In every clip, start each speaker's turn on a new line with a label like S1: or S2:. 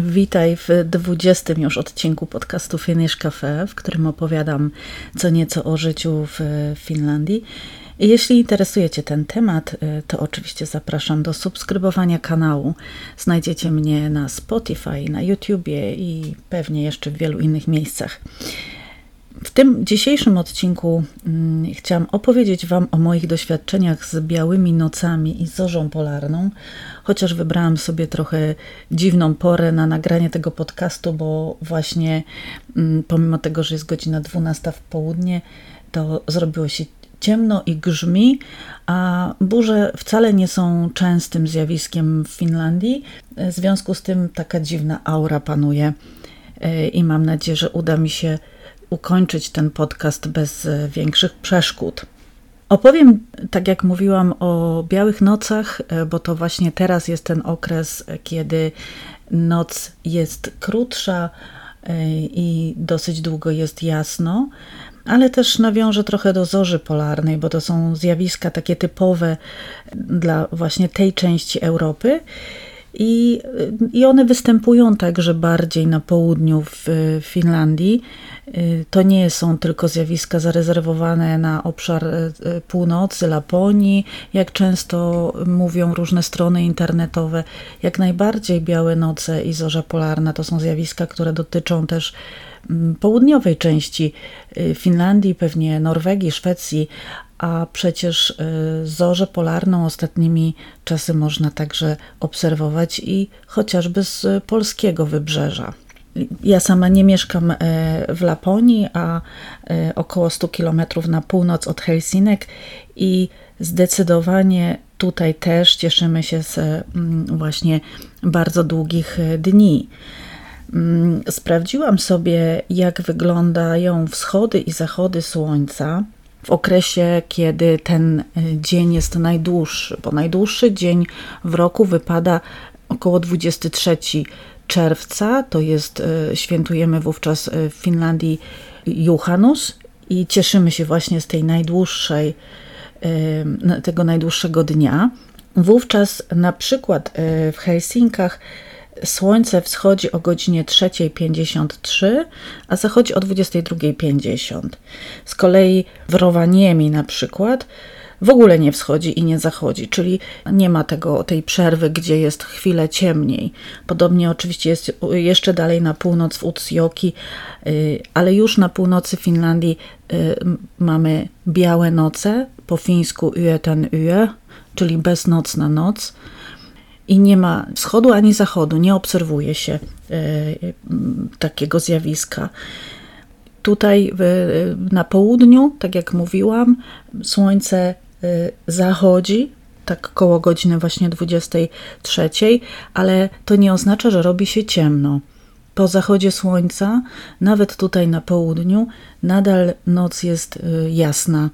S1: Witaj w 20 już odcinku podcastu Finish Cafe, w którym opowiadam co nieco o życiu w Finlandii. Jeśli interesuje Cię ten temat, y, to oczywiście zapraszam do subskrybowania kanału. Znajdziecie mnie na Spotify, na YouTubie i pewnie jeszcze w wielu innych miejscach. W tym dzisiejszym odcinku hmm, chciałam opowiedzieć Wam o moich doświadczeniach z białymi nocami i zorzą polarną, chociaż wybrałam sobie trochę dziwną porę na nagranie tego podcastu, bo właśnie hmm, pomimo tego, że jest godzina 12 w południe, to zrobiło się ciemno i grzmi, a burze wcale nie są częstym zjawiskiem w Finlandii. W związku z tym taka dziwna aura panuje e, i mam nadzieję, że uda mi się ukończyć ten podcast bez e, większych przeszkód. Opowiem, tak jak mówiłam, o białych nocach, e, bo to właśnie teraz jest ten okres, kiedy noc jest krótsza i dosyć długo jest jasno ale też nawiążę trochę do zorzy polarnej, bo to są zjawiska takie typowe dla właśnie tej części Europy. I, I one występują także bardziej na południu w Finlandii. To nie są tylko zjawiska zarezerwowane na obszar północy, Laponii, jak często mówią różne strony internetowe. Jak najbardziej białe noce i zorza polarna to są zjawiska, które dotyczą też Mm, południowej części y, Finlandii, pewnie Norwegii, Szwecji, a przecież y, zorzę polarną ostatnimi czasy można także obserwować i chociażby z polskiego wybrzeża. Ja sama nie mieszkam e, w Laponii, a e, około 100 km na północ od Helsinek i zdecydowanie tutaj też cieszymy się z mm, właśnie bardzo długich dni. Mm, sprawdziłam sobie, jak wyglądają wschody i zachody słońca w okresie, kiedy ten e, dzień jest najdłuższy, bo najdłuższy dzień w roku wypada około 23 czerwca, to jest, e, świętujemy wówczas e, w Finlandii Juhanus i cieszymy się właśnie z tej najdłuższej, tego najdłuższego dnia. Wówczas na przykład w Helsinkach Słońce wschodzi o godzinie 3.53, a zachodzi o 22.50. Z kolei w Rowaniemi na przykład w ogóle nie wschodzi i nie zachodzi, czyli nie ma tego, tej przerwy, gdzie jest chwilę ciemniej. Podobnie oczywiście jest jeszcze dalej na północ w Utsjoki, y, ale już na północy Finlandii y, mamy białe noce, po fińsku yöten yö, czyli beznocna noc i nie ma wschodu ani zachodu, nie obserwuje się e, takiego zjawiska. Tutaj na południu, tak jak mówiłam, słońce e, zachodzi, tak koło godziny właśnie 23, ale to nie oznacza, że robi się ciemno. Po zachodzie słońca, nawet tutaj na południu, nadal noc jest e, jasna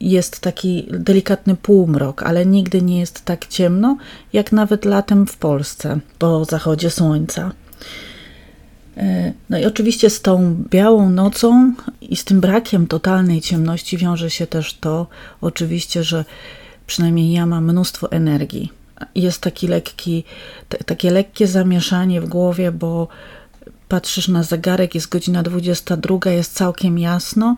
S1: jest taki delikatny półmrok, ale nigdy nie jest tak ciemno, jak nawet latem w Polsce po zachodzie słońca. E, no i oczywiście z tą białą nocą i z tym brakiem totalnej ciemności wiąże się też to, oczywiście, że przynajmniej ja mam mnóstwo energii. Jest taki lekki, takie lekkie zamieszanie w głowie, bo patrzysz na zegarek, jest godzina 22, jest całkiem jasno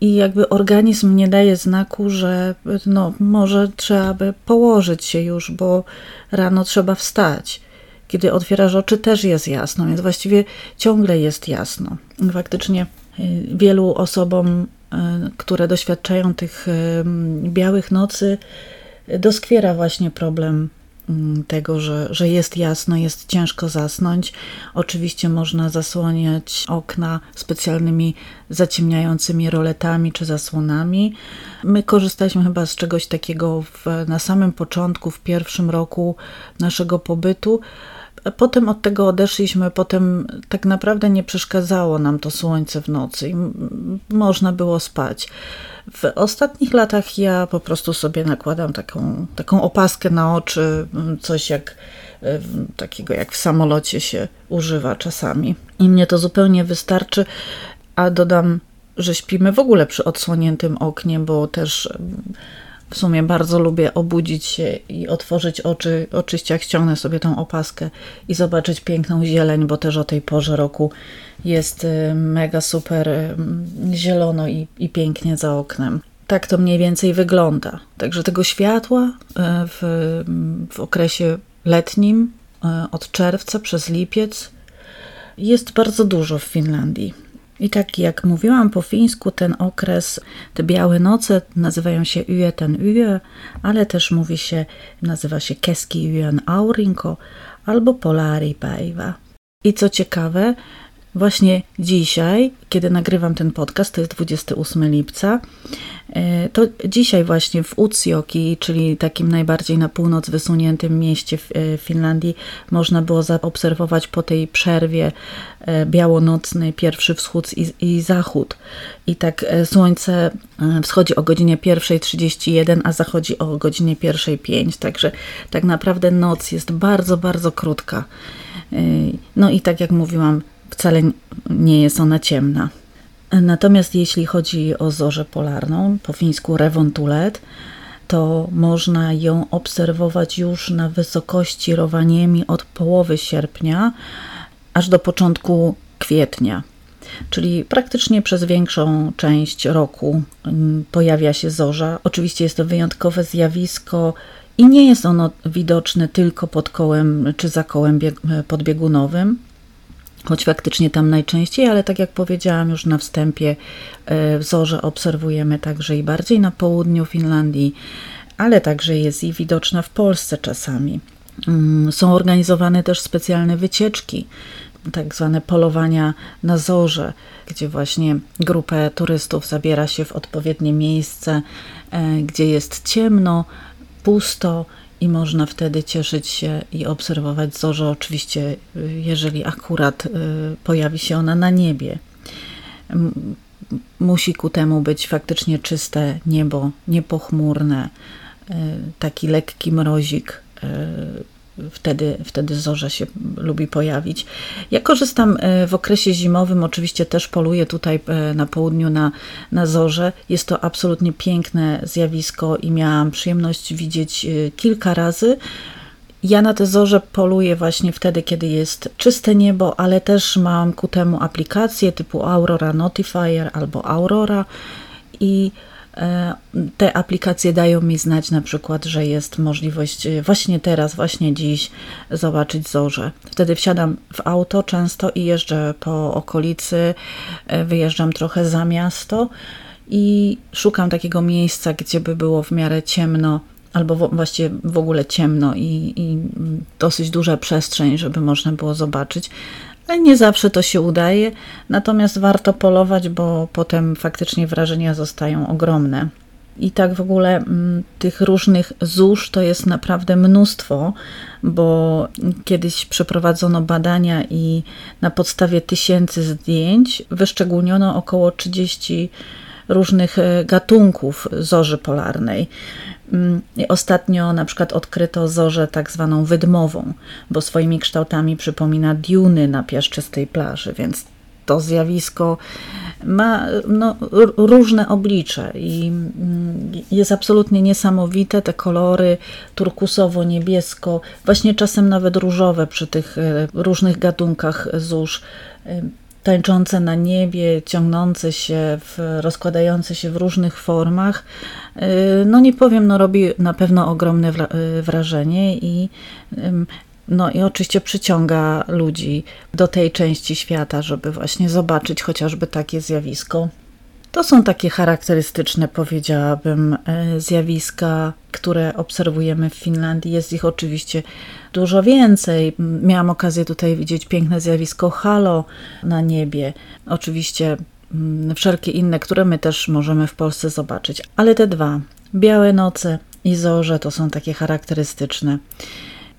S1: i jakby organizm nie daje znaku, że no, może trzeba by położyć się już, bo rano trzeba wstać. Kiedy otwierasz oczy, też jest jasno, więc właściwie ciągle jest jasno. Faktycznie y, wielu osobom, y, które doświadczają tych y, białych nocy, doskwiera właśnie problem tego, że, że jest jasno, jest ciężko zasnąć. Oczywiście można zasłaniać okna specjalnymi zaciemniającymi roletami czy zasłonami. My korzystaliśmy chyba z czegoś takiego w, na samym początku, w pierwszym roku naszego pobytu. Potem od tego odeszliśmy, potem tak naprawdę nie przeszkadzało nam to słońce w nocy i można było spać. W ostatnich latach ja po prostu sobie nakładam taką, taką opaskę na oczy, coś jak e, takiego jak w samolocie się używa czasami. I mnie to zupełnie wystarczy, a dodam, że śpimy w ogóle przy odsłoniętym oknie, bo też w sumie bardzo lubię obudzić się i otworzyć oczy, oczywiście jak ściągnę sobie tą opaskę i zobaczyć piękną zieleń, bo też o tej porze roku jest y, mega super y, zielono i, i pięknie za oknem. Tak to mniej więcej wygląda. Także tego światła y, w, w okresie letnim, od czerwca przez lipiec, jest bardzo dużo w Finlandii. I tak jak mówiłam po fińsku, ten okres, te białe noce nazywają się yöten yö, ale też mówi się, nazywa się keski yön aurinko albo polari päivä. I co ciekawe, Właśnie dzisiaj, kiedy nagrywam ten podcast, to jest 28 lipca, e, to dzisiaj właśnie w Utsjoki, czyli takim najbardziej na północ wysuniętym mieście w e, Finlandii, można było zaobserwować po tej przerwie e, białonocnej pierwszy wschód i, i zachód. I tak słońce wschodzi o godzinie 1.31, a zachodzi o godzinie 1.05, także tak naprawdę noc jest bardzo, bardzo krótka. No i tak jak mówiłam, wcale nie jest ona ciemna. Natomiast jeśli chodzi o zorzę polarną, po fińsku rewontulet, to można ją obserwować już na wysokości Rowaniemi od połowy sierpnia aż do początku kwietnia. Czyli praktycznie przez większą część roku pojawia się zorza. Oczywiście jest to wyjątkowe zjawisko i nie jest ono widoczne tylko pod kołem czy za kołem podbiegunowym choć faktycznie tam najczęściej, ale tak jak powiedziałam już na wstępie, e, wzorze obserwujemy także i bardziej na południu Finlandii, ale także jest i widoczna w Polsce czasami. Mm, są organizowane też specjalne wycieczki, tak zwane polowania na zorze, gdzie właśnie grupę turystów zabiera się w odpowiednie miejsce, e, gdzie jest ciemno, pusto i można wtedy cieszyć się i obserwować zorzę, oczywiście, y, jeżeli akurat y, pojawi się ona na niebie. Musi ku temu być faktycznie czyste niebo, niepochmurne, y, taki lekki mrozik wtedy, wtedy zorza się lubi pojawić. Ja korzystam e, w okresie zimowym, oczywiście też poluję tutaj e, na południu na, na zorze. Jest to absolutnie piękne zjawisko i miałam przyjemność widzieć e, kilka razy. Ja na te zorze poluję właśnie wtedy, kiedy jest czyste niebo, ale też mam ku temu aplikacje typu Aurora Notifier albo Aurora i te aplikacje dają mi znać na przykład, że jest możliwość e, właśnie teraz, właśnie dziś zobaczyć zorze. Wtedy wsiadam w auto często i jeżdżę po okolicy, e, wyjeżdżam trochę za miasto i szukam takiego miejsca, gdzie by było w miarę ciemno, albo właściwie w ogóle ciemno i, i dosyć duża przestrzeń, żeby można było zobaczyć. Nie zawsze to się udaje, natomiast warto polować, bo potem faktycznie wrażenia zostają ogromne. I tak w ogóle mm, tych różnych zórz to jest naprawdę mnóstwo, bo kiedyś przeprowadzono badania i na podstawie tysięcy zdjęć wyszczególniono około 30 różnych e, gatunków zorzy polarnej. Mm, ostatnio na przykład odkryto zorzę tak zwaną wydmową, bo swoimi kształtami przypomina diuny na piaszczystej plaży, więc to zjawisko ma no, różne oblicze i mm, jest absolutnie niesamowite. Te kolory turkusowo-niebiesko, właśnie czasem nawet różowe przy tych e, różnych gatunkach zórz tańczące na niebie, ciągnące się, w, rozkładające się w różnych formach. Y, no nie powiem, no robi na pewno ogromne y, wrażenie i no i oczywiście przyciąga ludzi do tej części świata, żeby właśnie zobaczyć chociażby takie zjawisko. To są takie charakterystyczne, powiedziałabym, e, zjawiska, które obserwujemy w Finlandii. Jest ich oczywiście dużo więcej. Miałam okazję tutaj widzieć piękne zjawisko halo na niebie. Oczywiście wszelkie inne, które my też możemy w Polsce zobaczyć, ale te dwa, białe noce i zorze, to są takie charakterystyczne.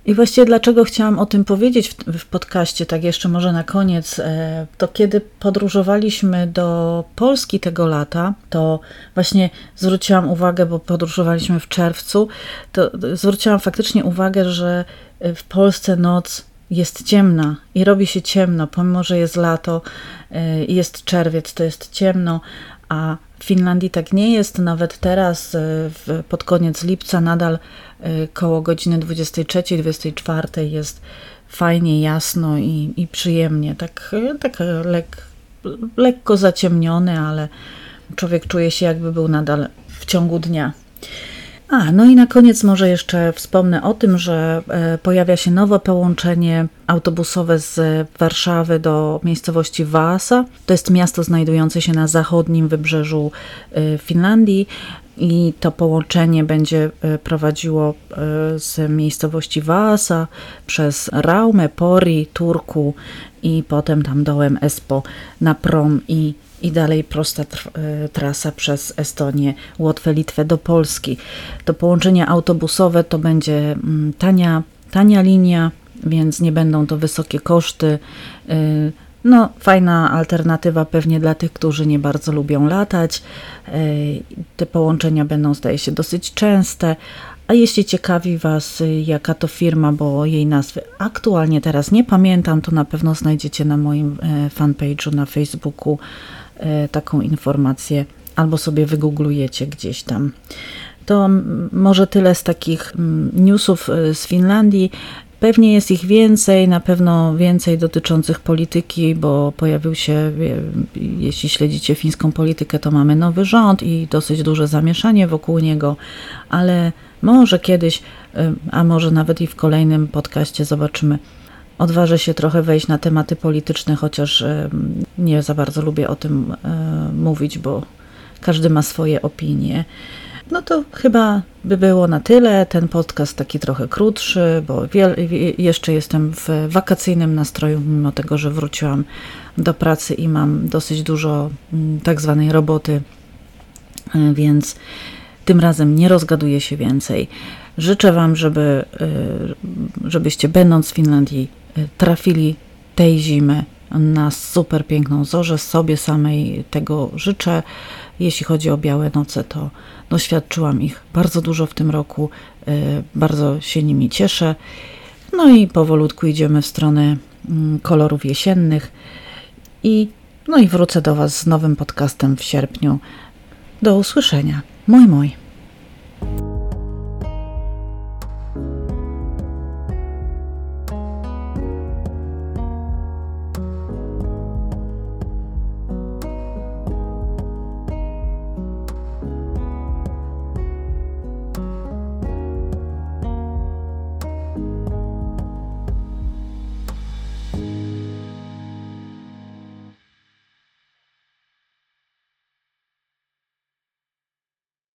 S1: I właściwie dlaczego chciałam o tym powiedzieć w, w podcaście, tak jeszcze może na koniec, e, to kiedy podróżowaliśmy do Polski tego lata, to właśnie zwróciłam uwagę, bo podróżowaliśmy w czerwcu, to zwróciłam faktycznie uwagę, że w Polsce noc jest ciemna i robi się ciemno, pomimo że jest lato e, i jest czerwiec, to jest ciemno, a W Finlandii tak nie jest, nawet teraz pod koniec lipca nadal koło godziny 23-24 jest fajnie, jasno i, i przyjemnie, tak, tak lek, lekko zaciemnione, ale człowiek czuje się jakby był nadal w ciągu dnia. A, no i na koniec może jeszcze wspomnę o tym, że e, pojawia się nowe połączenie autobusowe z Warszawy do miejscowości Vaasa. To jest miasto znajdujące się na zachodnim wybrzeżu e, Finlandii. I to połączenie będzie e, prowadziło z miejscowości Vaasa przez Raume, Pori, Turku i potem tam dołem Espo na prom i i dalej prosta e, trasa przez Estonię, Łotwę, Litwę do Polski. To połączenie autobusowe to będzie mm, tania, tania linia, więc nie będą to wysokie koszty. E, no, fajna alternatywa pewnie dla tych, którzy nie bardzo lubią latać. E, te połączenia będą, zdaje się, dosyć częste. A jeśli ciekawi Was, jaka to firma, bo jej nazwy aktualnie teraz nie pamiętam, to na pewno znajdziecie na moim fanpage'u na Facebooku taką informację albo sobie wygooglujecie gdzieś tam. To może tyle z takich newsów e, z Finlandii. Pewnie jest ich więcej, na pewno więcej dotyczących polityki, bo pojawił się, jeśli śledzicie fińską politykę, to mamy nowy rząd i dosyć duże zamieszanie wokół niego, ale może kiedyś, e, a może nawet i w kolejnym podcaście zobaczymy, odważę się trochę wejść na tematy polityczne, chociaż nie za bardzo lubię o tym e, mówić, bo każdy ma swoje opinie. No to chyba by było na tyle. Ten podcast taki trochę krótszy, bo jeszcze jestem w wakacyjnym nastroju, mimo tego, że wróciłam do pracy i mam dosyć dużo mm, tak zwanej roboty, e, więc tym razem nie rozgaduję się więcej. Życzę Wam, żeby, e, żebyście będąc w Finlandii trafili tej zimy na super piękną zorzę. Sobie samej tego życzę. Jeśli chodzi o białe noce, to doświadczyłam ich bardzo dużo w tym roku. Y, bardzo się nimi cieszę. No i powolutku idziemy w stronę mm, kolorów jesiennych. I, no i wrócę do Was z nowym podcastem w sierpniu. Do usłyszenia. Mój, mój.